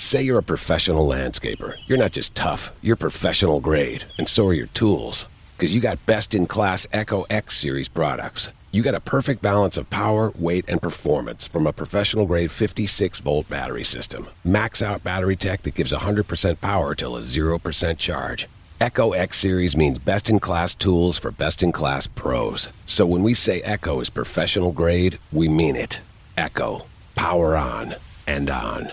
Say you're a professional landscaper. You're not just tough, you're professional grade, and so are your tools. Because you got best in class Echo X Series products. You got a perfect balance of power, weight, and performance from a professional grade 56 volt battery system. Max out battery tech that gives 100% power till a 0% charge. Echo X Series means best in class tools for best in class pros. So when we say Echo is professional grade, we mean it. Echo. Power on and on.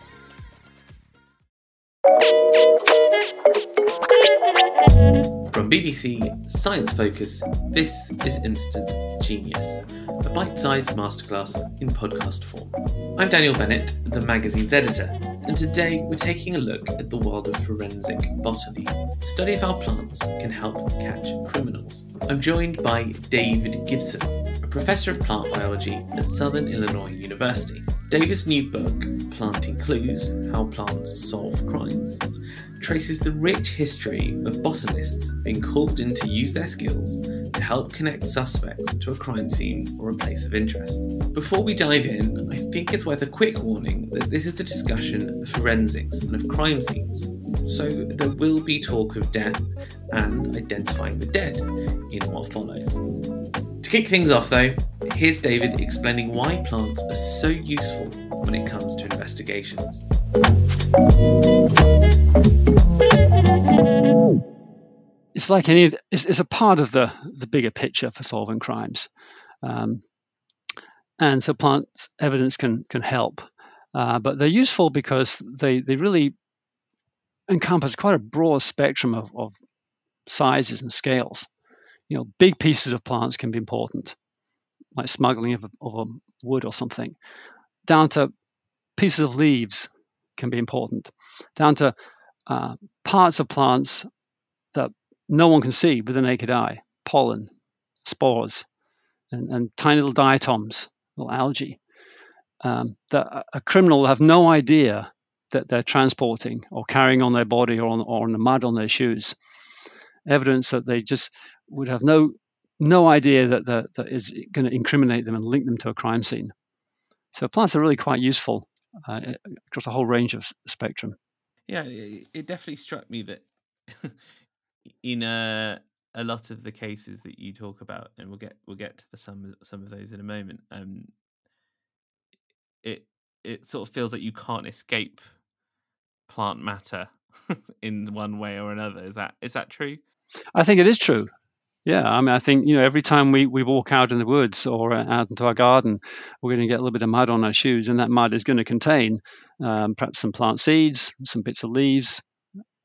From BBC Science Focus, this is Instant Genius, a bite sized masterclass in podcast form. I'm Daniel Bennett, the magazine's editor, and today we're taking a look at the world of forensic botany, the study of how plants can help catch criminals. I'm joined by David Gibson, professor of plant biology at Southern Illinois University. David's new book, Planting Clues How Plants Solve Crimes, traces the rich history of botanists being called in to use their skills to help connect suspects to a crime scene or a place of interest. Before we dive in, I think it's worth a quick warning that this is a discussion of forensics and of crime scenes. So there will be talk of death and identifying the dead in what follows. To kick things off, though, here's David explaining why plants are so useful when it comes to investigations. It's like any, it's, it's a part of the, the bigger picture for solving crimes. Um, and so plant evidence can, can help. Uh, but they're useful because they, they really encompass quite a broad spectrum of, of sizes and scales. You know, big pieces of plants can be important, like smuggling of a, of a wood or something, down to pieces of leaves can be important, down to uh, parts of plants that no one can see with the naked eye, pollen, spores, and, and tiny little diatoms, little algae, um, that a criminal will have no idea that they're transporting or carrying on their body or on, or on the mud on their shoes. Evidence that they just would have no no idea that that, that is going to incriminate them and link them to a crime scene. So plants are really quite useful uh, across a whole range of spectrum. Yeah, it definitely struck me that in a a lot of the cases that you talk about, and we'll get we'll get to the, some some of those in a moment. Um, it it sort of feels like you can't escape plant matter in one way or another. Is that is that true? I think it is true. Yeah, I mean, I think you know every time we, we walk out in the woods or uh, out into our garden, we're going to get a little bit of mud on our shoes, and that mud is going to contain um, perhaps some plant seeds, some bits of leaves,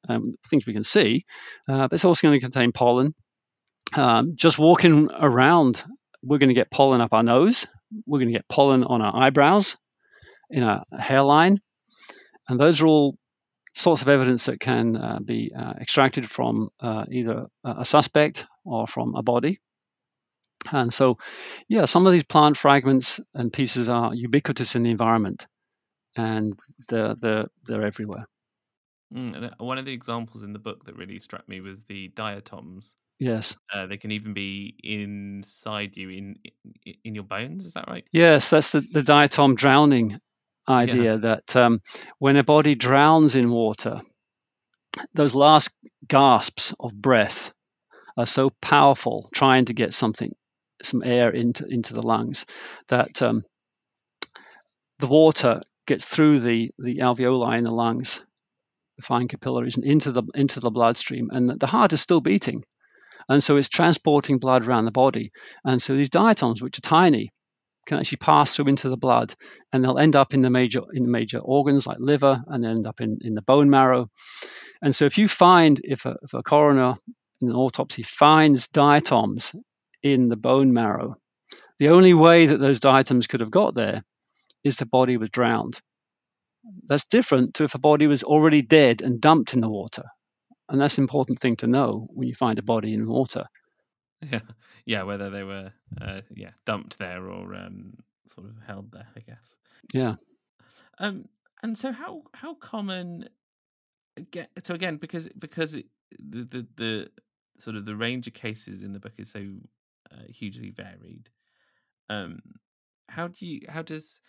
um, things we can see, uh, but it's also going to contain pollen. Um, just walking around, we're going to get pollen up our nose. We're going to get pollen on our eyebrows, in our hairline, and those are all sorts of evidence that can uh, be uh, extracted from uh, either a suspect or from a body. And so, yeah, some of these plant fragments and pieces are ubiquitous in the environment, and they're they're, they're everywhere. Mm, and uh, one of the examples in the book that really struck me was the diatoms. Yes, uh, they can even be inside you in in your bones. Is that right? Yes, that's the, the diatom drowning idea yeah. that um, when a body drowns in water, those last gasps of breath are so powerful, trying to get something, some air into into the lungs, that um, the water gets through the the alveoli in the lungs, the fine capillaries, and into the into the bloodstream, and the heart is still beating, and so it's transporting blood around the body, and so these diatoms, which are tiny, can actually pass through into the blood, and they'll end up in the major in the major organs like liver, and end up in, in the bone marrow. And so, if you find if a, if a coroner in an autopsy finds diatoms in the bone marrow, the only way that those diatoms could have got there is the body was drowned. That's different to if a body was already dead and dumped in the water. And that's an important thing to know when you find a body in water. Yeah, yeah, whether they were uh, yeah dumped there or um, sort of held there, I guess. Yeah. Um, and so how how common get so again because because it, the, the the sort of the range of cases in the book is so uh, hugely varied. Um, how do you how does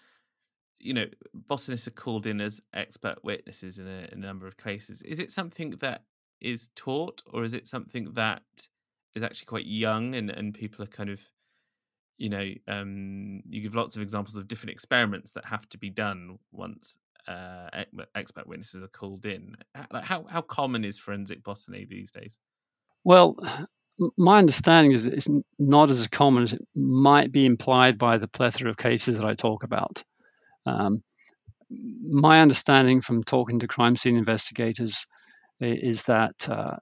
you know botanists are called in as expert witnesses in a, in a number of cases? Is it something that is taught, or is it something that is actually quite young and and people are kind of you know um, you give lots of examples of different experiments that have to be done once uh, expert witnesses are called in. How how common is forensic botany these days? Well, my understanding is that it's not as common as it might be implied by the plethora of cases that I talk about. Um, my understanding from talking to crime scene investigators is that uh,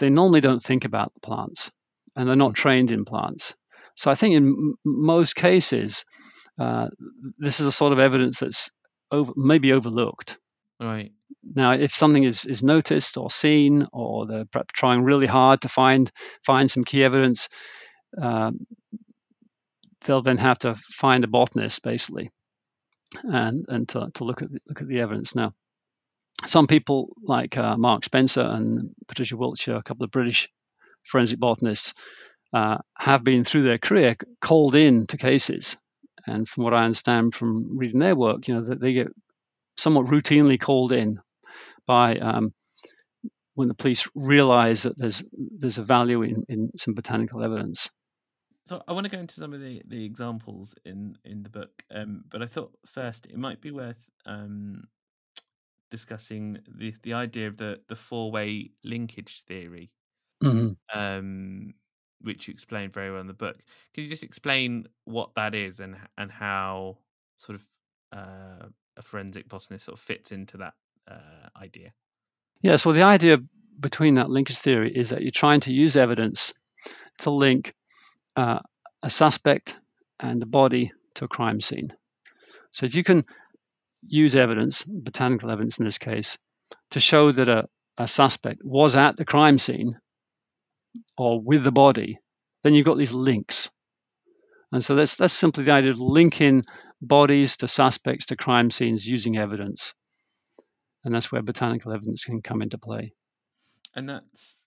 they normally don't think about the plants and they're not trained in plants. So I think in m- most cases, uh, this is a sort of evidence that's over, maybe overlooked. Right. Now, if something is, is noticed or seen, or they're perhaps trying really hard to find find some key evidence, um, they'll then have to find a botanist basically, and and to, to look at the, look at the evidence. Now, some people like uh, Mark Spencer and Patricia Wiltshire, a couple of British forensic botanists, uh, have been through their career called in to cases. And from what I understand from reading their work, you know, that they get somewhat routinely called in by um, when the police realize that there's there's a value in, in some botanical evidence. So I want to go into some of the, the examples in in the book, um, but I thought first it might be worth um, discussing the the idea of the the four way linkage theory, mm-hmm. um, which you explain very well in the book. Can you just explain what that is and and how sort of uh, a forensic botanist sort of fits into that uh, idea? Yes. Well, the idea between that linkage theory is that you're trying to use evidence to link uh, a suspect and a body to a crime scene. So if you can use evidence, botanical evidence in this case, to show that a, a suspect was at the crime scene or with the body, then you've got these links. And so that's that's simply the idea of linking bodies to suspects to crime scenes using evidence. And that's where botanical evidence can come into play. And that's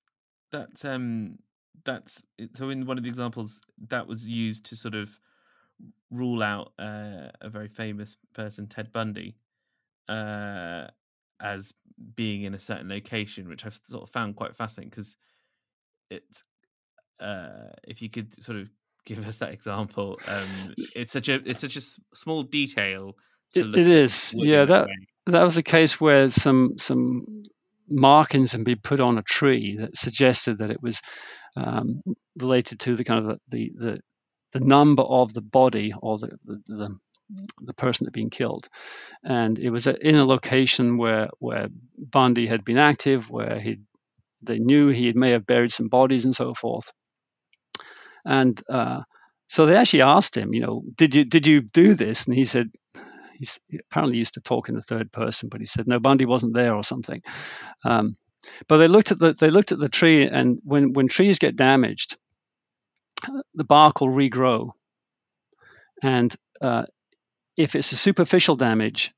that's um that's so in one of the examples that was used to sort of rule out uh, a very famous person, Ted Bundy, uh, as being in a certain location, which I've sort of found quite fascinating because it's uh, if you could sort of give us that example, um, it's such a it's such a small detail. it, it is, yeah. That way. that was a case where some some markings had been put on a tree that suggested that it was um, related to the kind of the, the the number of the body or the, the, the, the person that had been killed. And it was in a location where, where Bundy had been active, where he they knew he may have buried some bodies and so forth. And uh, so they actually asked him, you know, did you did you do this? And he said, he's, he apparently used to talk in the third person, but he said no, Bundy wasn't there or something. Um, but they looked at the they looked at the tree, and when when trees get damaged, the bark will regrow. And uh, if it's a superficial damage,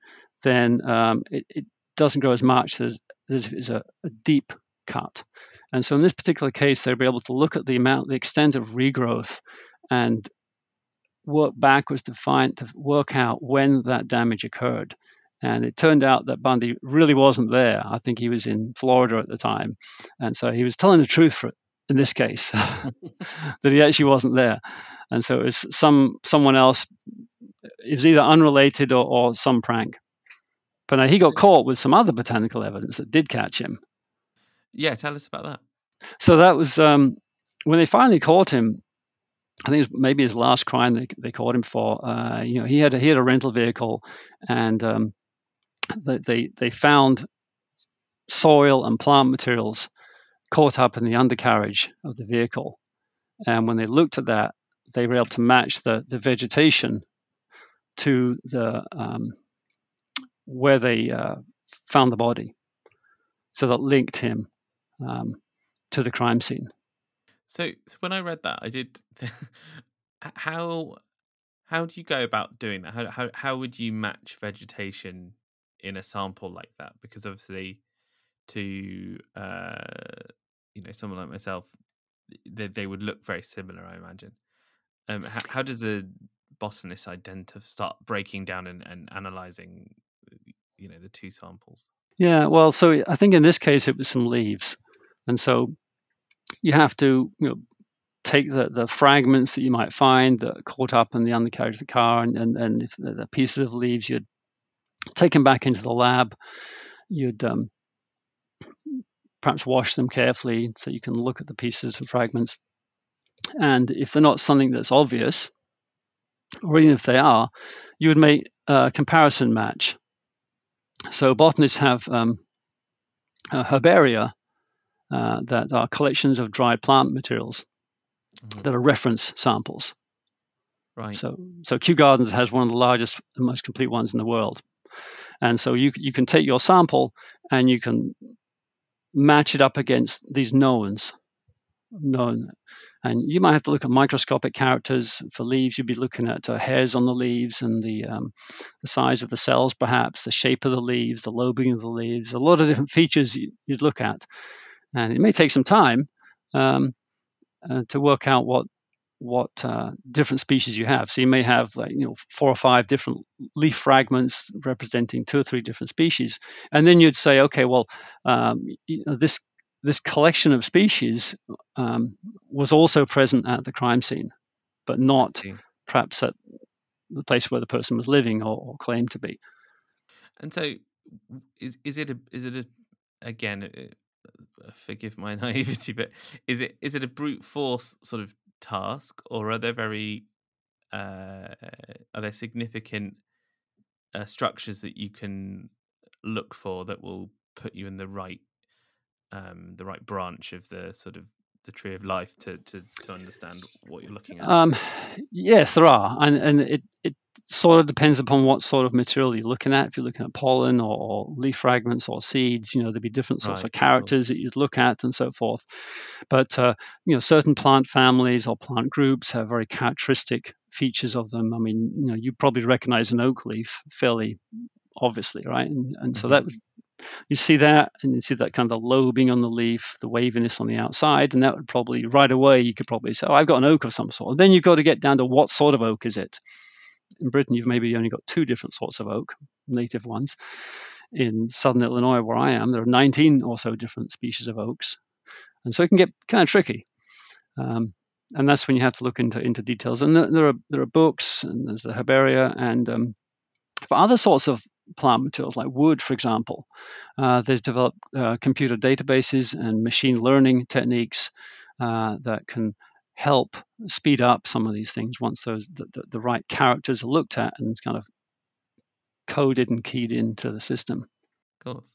then um, it, it, doesn't grow as much as, as if it's a, a, deep cut. And so in this particular case, they'll be able to look at the amount, the extent of regrowth and work backwards to find, to work out when that damage occurred. And it turned out that Bundy really wasn't there. I think he was in Florida at the time. And so he was telling the truth for, in this case, that he actually wasn't there. And so it was some someone else. It was either unrelated or, or some prank. But now he got caught with some other botanical evidence that did catch him. Yeah, tell us about that. So that was um, when they finally caught him. I think it was maybe his last crime they, they caught him for. Uh, you know, he had a, he had a rental vehicle, and um, they, they they found soil and plant materials caught up in the undercarriage of the vehicle. And when they looked at that, they were able to match the the vegetation to the um, where they uh, found the body, so that linked him um, to the crime scene. So, so when I read that, I did. how how do you go about doing that? How how how would you match vegetation in a sample like that? Because obviously, to uh, you know someone like myself, they they would look very similar. I imagine. Um, how, how does a botanist identify start breaking down and, and analyzing, you know, the two samples? Yeah, well, so I think in this case it was some leaves, and so you have to you know take the, the fragments that you might find that are caught up in the undercarriage of the car and, and, and if the, the pieces of leaves you'd take them back into the lab you'd um, perhaps wash them carefully so you can look at the pieces and fragments and if they're not something that's obvious or even if they are you would make a comparison match so botanists have um, herbaria uh, that are collections of dried plant materials mm-hmm. that are reference samples. Right. So, so Kew Gardens has one of the largest and most complete ones in the world, and so you you can take your sample and you can match it up against these knowns, known, and you might have to look at microscopic characters for leaves. You'd be looking at uh, hairs on the leaves and the um, the size of the cells, perhaps the shape of the leaves, the lobing of the leaves. A lot of different features you'd look at, and it may take some time um, uh, to work out what what uh, different species you have. So you may have like you know four or five different leaf fragments representing two or three different species, and then you'd say, okay, well, um, you know, this this collection of species um, was also present at the crime scene, but not perhaps at the place where the person was living or, or claimed to be. And so, is is it a is it a again uh, forgive my naivety, but is it is it a brute force sort of task, or are there very uh, are there significant uh, structures that you can look for that will put you in the right um, the right branch of the sort of the tree of life to to, to understand what you're looking at? Um, yes, there are, and and it, it sort of depends upon what sort of material you're looking at. If you're looking at pollen or, or leaf fragments or seeds, you know there'd be different sorts right. of characters that you'd look at and so forth. But uh, you know certain plant families or plant groups have very characteristic features of them. I mean, you know you probably recognize an oak leaf fairly obviously, right? And, and so mm-hmm. that would you see that, and you see that kind of the lobing on the leaf, the waviness on the outside, and that would probably right away you could probably say, "Oh, I've got an oak of some sort." And then you've got to get down to what sort of oak is it. In Britain, you've maybe only got two different sorts of oak, native ones. In southern Illinois, where I am, there are 19 or so different species of oaks, and so it can get kind of tricky. Um, and that's when you have to look into into details. And there, are there are books, and there's the herbaria, and um, for other sorts of plant materials like wood, for example. Uh, they've developed uh, computer databases and machine learning techniques uh, that can help speed up some of these things once those the, the, the, right characters are looked at and kind of coded and keyed into the system. Of course.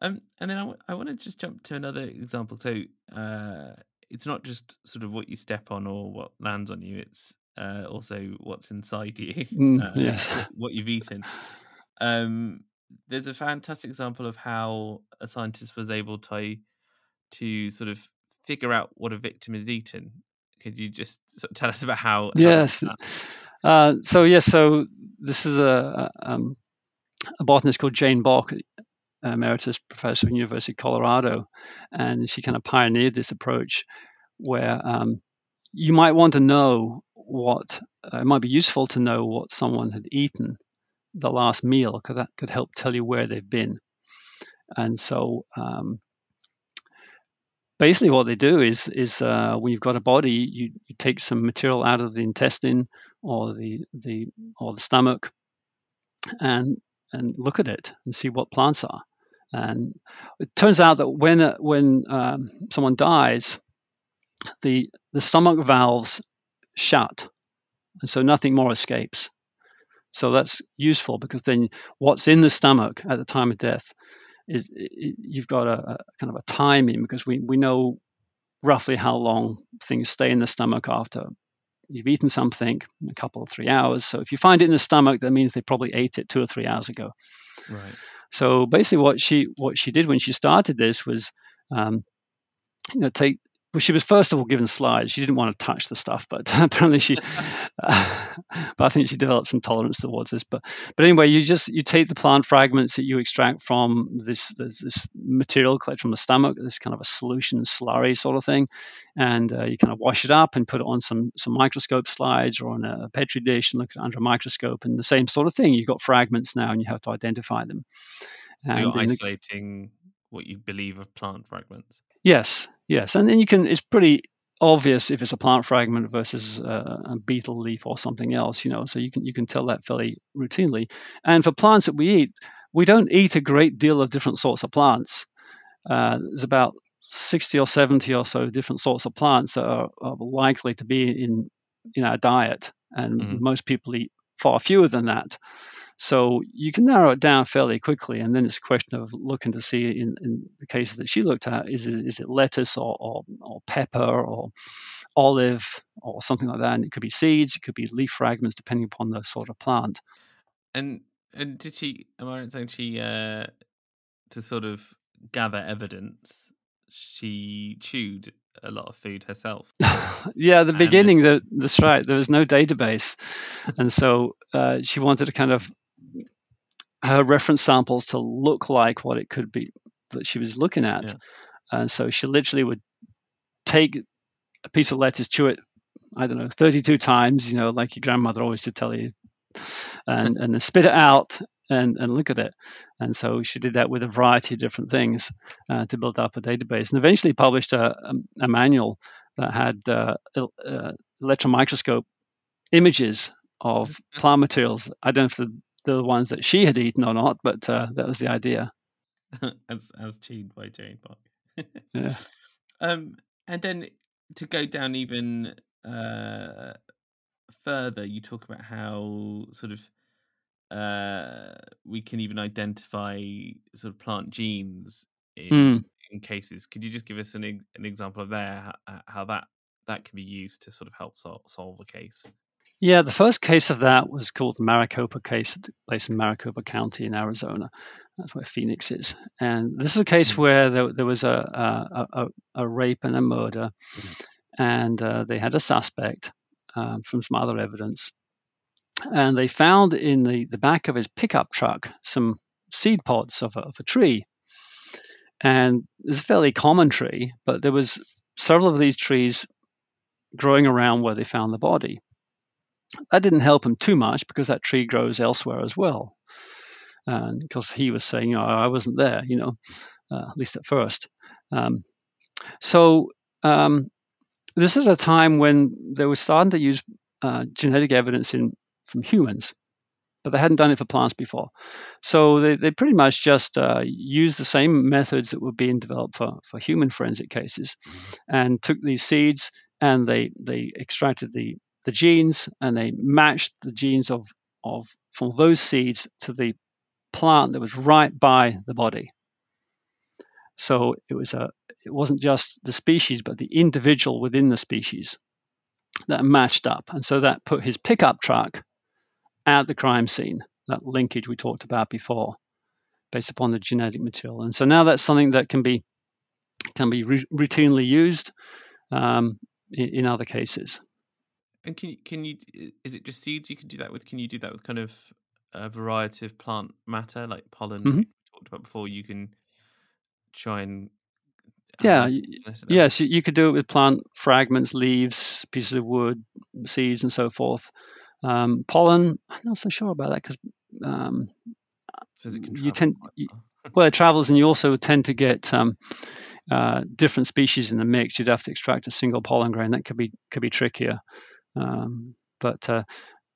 Um, and then I, w- I want to just jump to another example. So uh, it's not just sort of what you step on or what lands on you. It's uh, also what's inside you, mm, uh, yes. what you've eaten. Um, there's a fantastic example of how a scientist was able to to sort of figure out what a victim had eaten. Could you just sort of tell us about how? Yes. uh, so yes, so this is a, um, a botanist called Jane Bock, emeritus professor at University of Colorado, and she kind of pioneered this approach where um, you might want to know what uh, it might be useful to know what someone had eaten the last meal because that could help tell you where they've been. And so um, basically what they do is is uh, when you've got a body, you, you take some material out of the intestine or the the or the stomach, and and look at it and see what plants are. And it turns out that when uh, when um, someone dies, the the stomach valves shut, and so nothing more escapes. So that's useful because then what's in the stomach at the time of death is you've got a, a, kind of a timing because we, we know roughly how long things stay in the stomach after you've eaten something a couple of three hours. So if you find it in the stomach, that means they probably ate it two or three hours ago. Right. So basically, what she what she did when she started this was, um, you know, take well, she was first of all given slides. She didn't want to touch the stuff, but apparently she, uh, but I think she developed some tolerance towards this. But but anyway, you just you take the plant fragments that you extract from this this, this material collected from the stomach, this kind of a solution slurry sort of thing, and uh, you kind of wash it up and put it on some some microscope slides or on a petri dish and look under a microscope, and the same sort of thing. You've got fragments now, and you have to identify them. So you're isolating the, what you believe of plant fragments. Yes, yes, and then you can. It's pretty obvious if it's a plant fragment versus a beetle leaf or something else. You know, so you can you can tell that fairly routinely. And for plants that we eat, we don't eat a great deal of different sorts of plants. Uh, there's about 60 or 70 or so different sorts of plants that are, are likely to be in in our diet, and mm-hmm. most people eat far fewer than that. So you can narrow it down fairly quickly, and then it's a question of looking to see in, in the cases that she looked at is it, is it lettuce or, or, or pepper or olive or something like that, and it could be seeds, it could be leaf fragments, depending upon the sort of plant. And and did she? Am I right saying she uh, to sort of gather evidence? She chewed a lot of food herself. yeah, the beginning, the, that's right. There was no database, and so uh, she wanted to kind of her reference samples to look like what it could be that she was looking at. Yeah. And so she literally would take a piece of lettuce, chew it, I don't know, 32 times, you know, like your grandmother always to tell you, and, and then spit it out and, and look at it. And so she did that with a variety of different things uh, to build up a database and eventually published a, a, a manual that had uh, uh, electron microscope images of plant materials. I don't know if the the ones that she had eaten or not, but uh, that was the idea. as as chewed by Jane Bock. yeah. Um, and then to go down even uh, further, you talk about how sort of uh, we can even identify sort of plant genes in, mm. in cases. Could you just give us an an example of there how, how that that can be used to sort of help sol- solve a case? Yeah, the first case of that was called the Maricopa case, placed in Maricopa County in Arizona. That's where Phoenix is. And this is a case mm-hmm. where there, there was a, a, a, a, rape and a murder, mm-hmm. and uh, they had a suspect um, from some other evidence. And they found in the, the back of his pickup truck some seed pods of a, of a tree. And it's a fairly common tree, but there was several of these trees growing around where they found the body. That didn't help him too much because that tree grows elsewhere as well. And because he was saying, oh, I wasn't there, you know, uh, at least at first. Um, so um, this is a time when they were starting to use uh, genetic evidence in from humans, but they hadn't done it for plants before. So they, they pretty much just uh, used the same methods that were being developed for, for human forensic cases and took these seeds and they, they extracted the the genes and they matched the genes of, of from those seeds to the plant that was right by the body. So it was a it wasn't just the species, but the individual within the species that matched up. And so that put his pickup truck at the crime scene, that linkage we talked about before, based upon the genetic material. And so now that's something that can be can be routinely used um, in, in other cases. And can you can you is it just seeds you can do that with? Can you do that with kind of a variety of plant matter like pollen mm-hmm. we talked about before? You can try and yeah, yes, you could do it with plant fragments, leaves, pieces of wood, seeds, and so forth. Um, pollen, I'm not so sure about that because um, So you tend you, well it travels, and you also tend to get um, uh, different species in the mix. You'd have to extract a single pollen grain. That could be could be trickier. Um, but uh,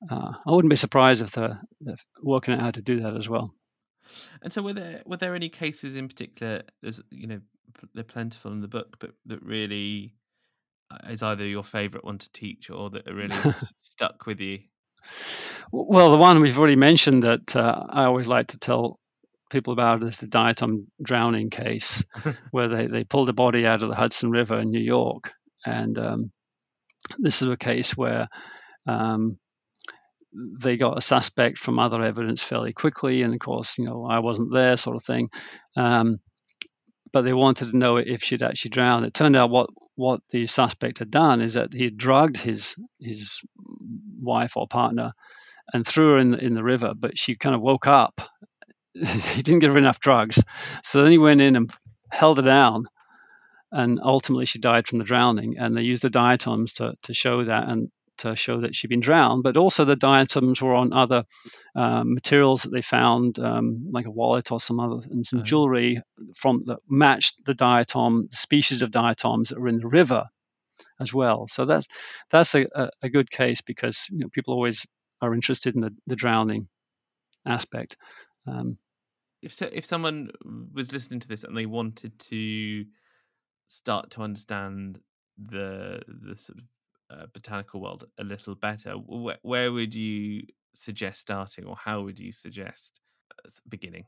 uh, I wouldn't be surprised if they're, they're working out how to do that as well. And so, were there were there any cases in particular? There's you know they're plentiful in the book, but that really uh, is either your favourite one to teach or that really stuck with you. Well, the one we've already mentioned that uh, I always like to tell people about is the diatom drowning case, where they, they pulled a body out of the Hudson River in New York. And um, this is a case where um, they got a suspect from other evidence fairly quickly. And of course, you know, I wasn't there, sort of thing. Um, but they wanted to know if she'd actually drowned. It turned out what, what the suspect had done is that he had drugged his his wife or partner and threw her in in the river, but she kind of woke up. he didn't give her enough drugs, so then he went in and held her down, and ultimately she died from the drowning. And they used the diatoms to to show that and to show that she'd been drowned. But also the diatoms were on other um, materials that they found, um, like a wallet or some other and some Oh. jewelry from that matched the diatom, the species of diatoms that were in the river as well. So that's that's a, a, a good case because you know people always are interested in the, the drowning aspect. Um, If so, if someone was listening to this and they wanted to start to understand the the sort of uh, botanical world a little better, wh- where would you suggest starting, or how would you suggest uh, beginning?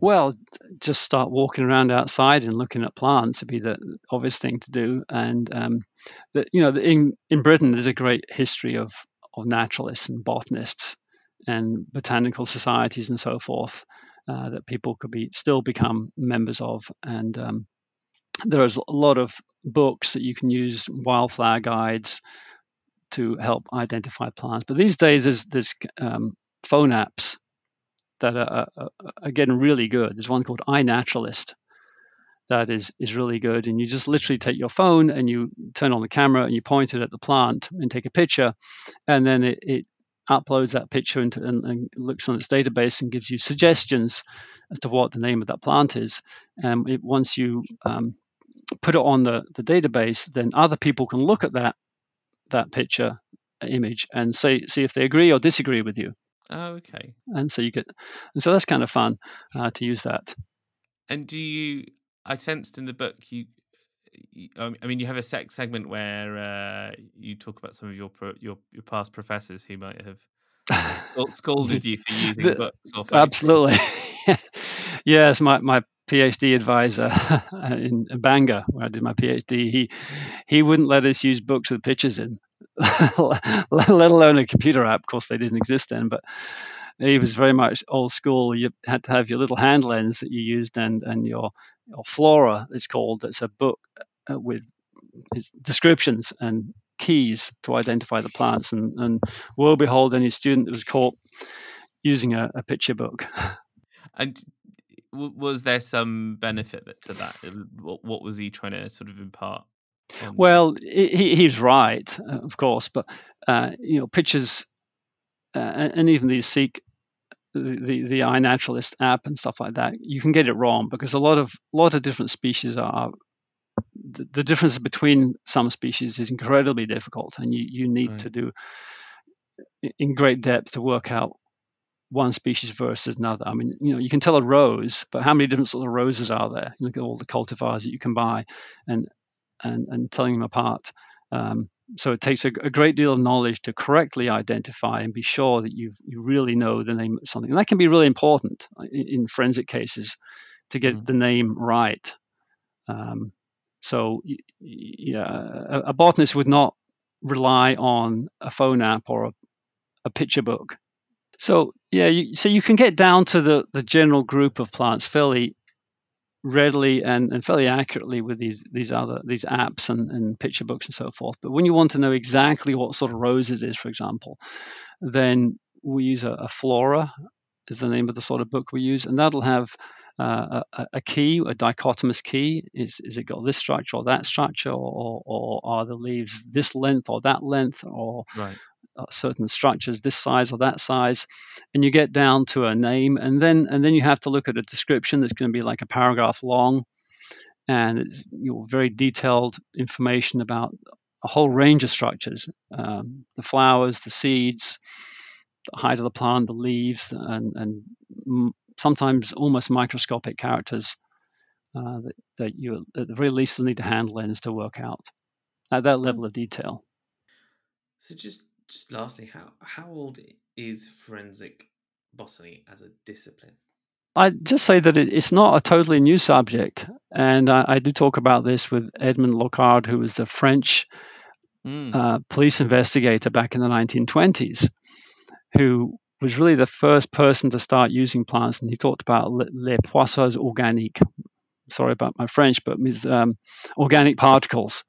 well, just start walking around outside and looking at plants would be the obvious thing to do. And um, you know, the, in in Britain, there's a great history of of naturalists and botanists and botanical societies and so forth uh, that people could be still become members of. And um, there's a lot of books that you can use, wildflower guides, to help identify plants. But these days, there's there's um, phone apps that are, are, getting really good. There's one called iNaturalist that is is really good, and you just literally take your phone and you turn on the camera and you point it at the plant and take a picture, and then it, it uploads that picture into and, and looks on its database and gives you suggestions as to what the name of that plant is. And it, once you um, put it on the, the database, then other people can look at that that picture image and say see if they agree or disagree with you. Oh, okay. And so you get, and so that's kind of fun uh, to use that. And do you? I sensed in the book you. you- um, I mean, you have a sex segment where uh, you talk about some of your pro, your your past professors who might have scolded you for using The- books or. Absolutely. yes, my, my PhD advisor in Bangor, where I did my PhD, he he wouldn't let us use books with pictures in, let alone a computer app. Of course, they didn't exist then, but he was very much old school. You had to have your little hand lens that you used and and your your flora, it's called. It's a book uh, with descriptions and keys to identify the plants. And, and woe behold, any student that was caught using a, a picture book. And was there some benefit to that? What, was he trying to sort of impart? on- Well, he, he- he's right, uh, of course, but uh, you know, pictures uh, and even these Seek, the, the the iNaturalist app and stuff like that, you can get it wrong because a lot of lot of different species are. The, the difference between some species is incredibly difficult, and you, you need Right. to do in great depth to work out one species versus another. I mean, you know, you can tell a rose, but how many different sort of roses are there? You look at all the cultivars that you can buy, and and and telling them apart. Um, so it takes a, a great deal of knowledge to correctly identify and be sure that you you really know the name of something, and that can be really important in, in forensic cases to get Mhm. the name right. Um, so yeah, a, a botanist would not rely on a phone app or a, a picture book. So yeah, you, so you can get down to the the general group of plants fairly readily and, and fairly accurately with these these other these apps and, and picture books and so forth. But when you want to know exactly what sort of rose it is, for example, then we use a, a flora is the name of the sort of book we use, and that'll have uh, a, a key, a dichotomous key. Is is it got this structure or that structure, or, or, or are the leaves this length or that length, or right. Uh, certain structures this size or that size, and you get down to a name, and then and then you have to look at a description that's going to be like a paragraph long, and it's, you know, very detailed information about a whole range of structures, um, the flowers, the seeds, the height of the plant, the leaves, and, and m- sometimes almost microscopic characters uh, that, that you at the very least will need a hand lens to work out at that level of detail. So just just lastly, how how old is forensic botany as a discipline? I'd just say that it, it's not a totally new subject, and I, I, do talk about this with Edmond Locard, who was the French mm. uh, police investigator back in the 1920s, who was really the first person to start using plants, and he talked about les poissons organiques. Sorry about my French, but means um, organic particles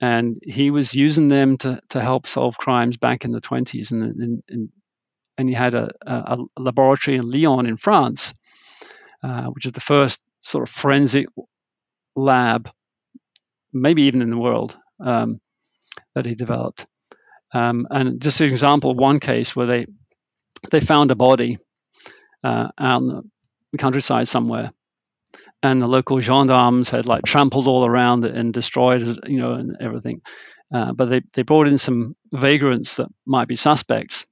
and he was using them to, to help solve crimes back in the 20s and, and, and, he had a, a, laboratory in Lyon in France uh, which is the first sort of forensic lab maybe even in the world um, that he developed. Um, and just an example of one case where they they found a body uh, out in the countryside somewhere and the local gendarmes had like trampled all around it and destroyed, you know, and everything. Uh, but they, they brought in some vagrants that might be suspects.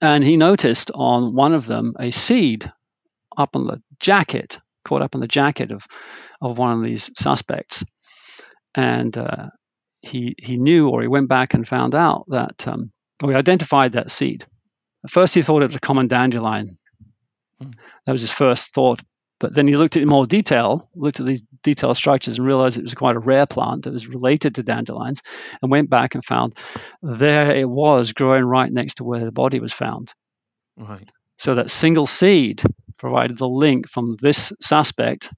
And he noticed on one of them a seed up on the jacket, caught up on the jacket of, of one of these suspects. And uh, he, he knew, or he went back and found out that, um, we identified that seed. At first, he thought it was a common dandelion. Hmm. That was his first thought. But then he looked at it in more detail, looked at these detailed structures, and realized it was quite a rare plant that was related to dandelions, and went back and found there it was growing right next to where the body was found. Right. So that single seed provided the link from this suspect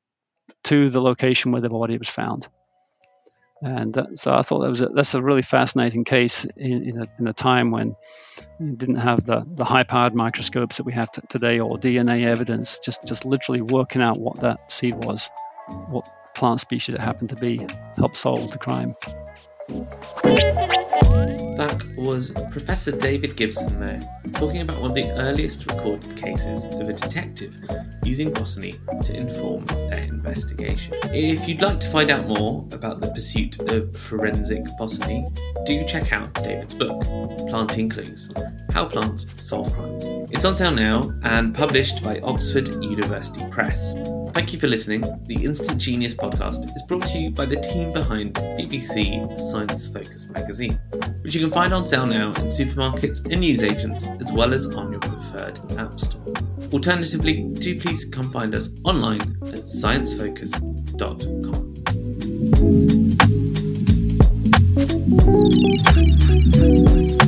to the location where the body was found. And that, so I thought that was a, that's a really fascinating case in, in, a, in a time when you didn't have the, the high powered microscopes that we have t- today or DNA evidence, just, just literally working out what that seed was, what plant species it happened to be, helped solve the crime. That was Professor David Gibson there, talking about one of the earliest recorded cases of a detective using botany to inform their investigation. If you'd like to find out more about the pursuit of forensic botany, do check out David's book, Planting Clues How Plants Solve Crimes. It's on sale now and published by Oxford University Press. Thank you for listening. The Instant Genius podcast is brought to you by the team behind BBC Science Focus magazine, which you can find on sale now in supermarkets and newsagents, as well as on your preferred app store. Alternatively, do please come find us online at sciencefocus.com.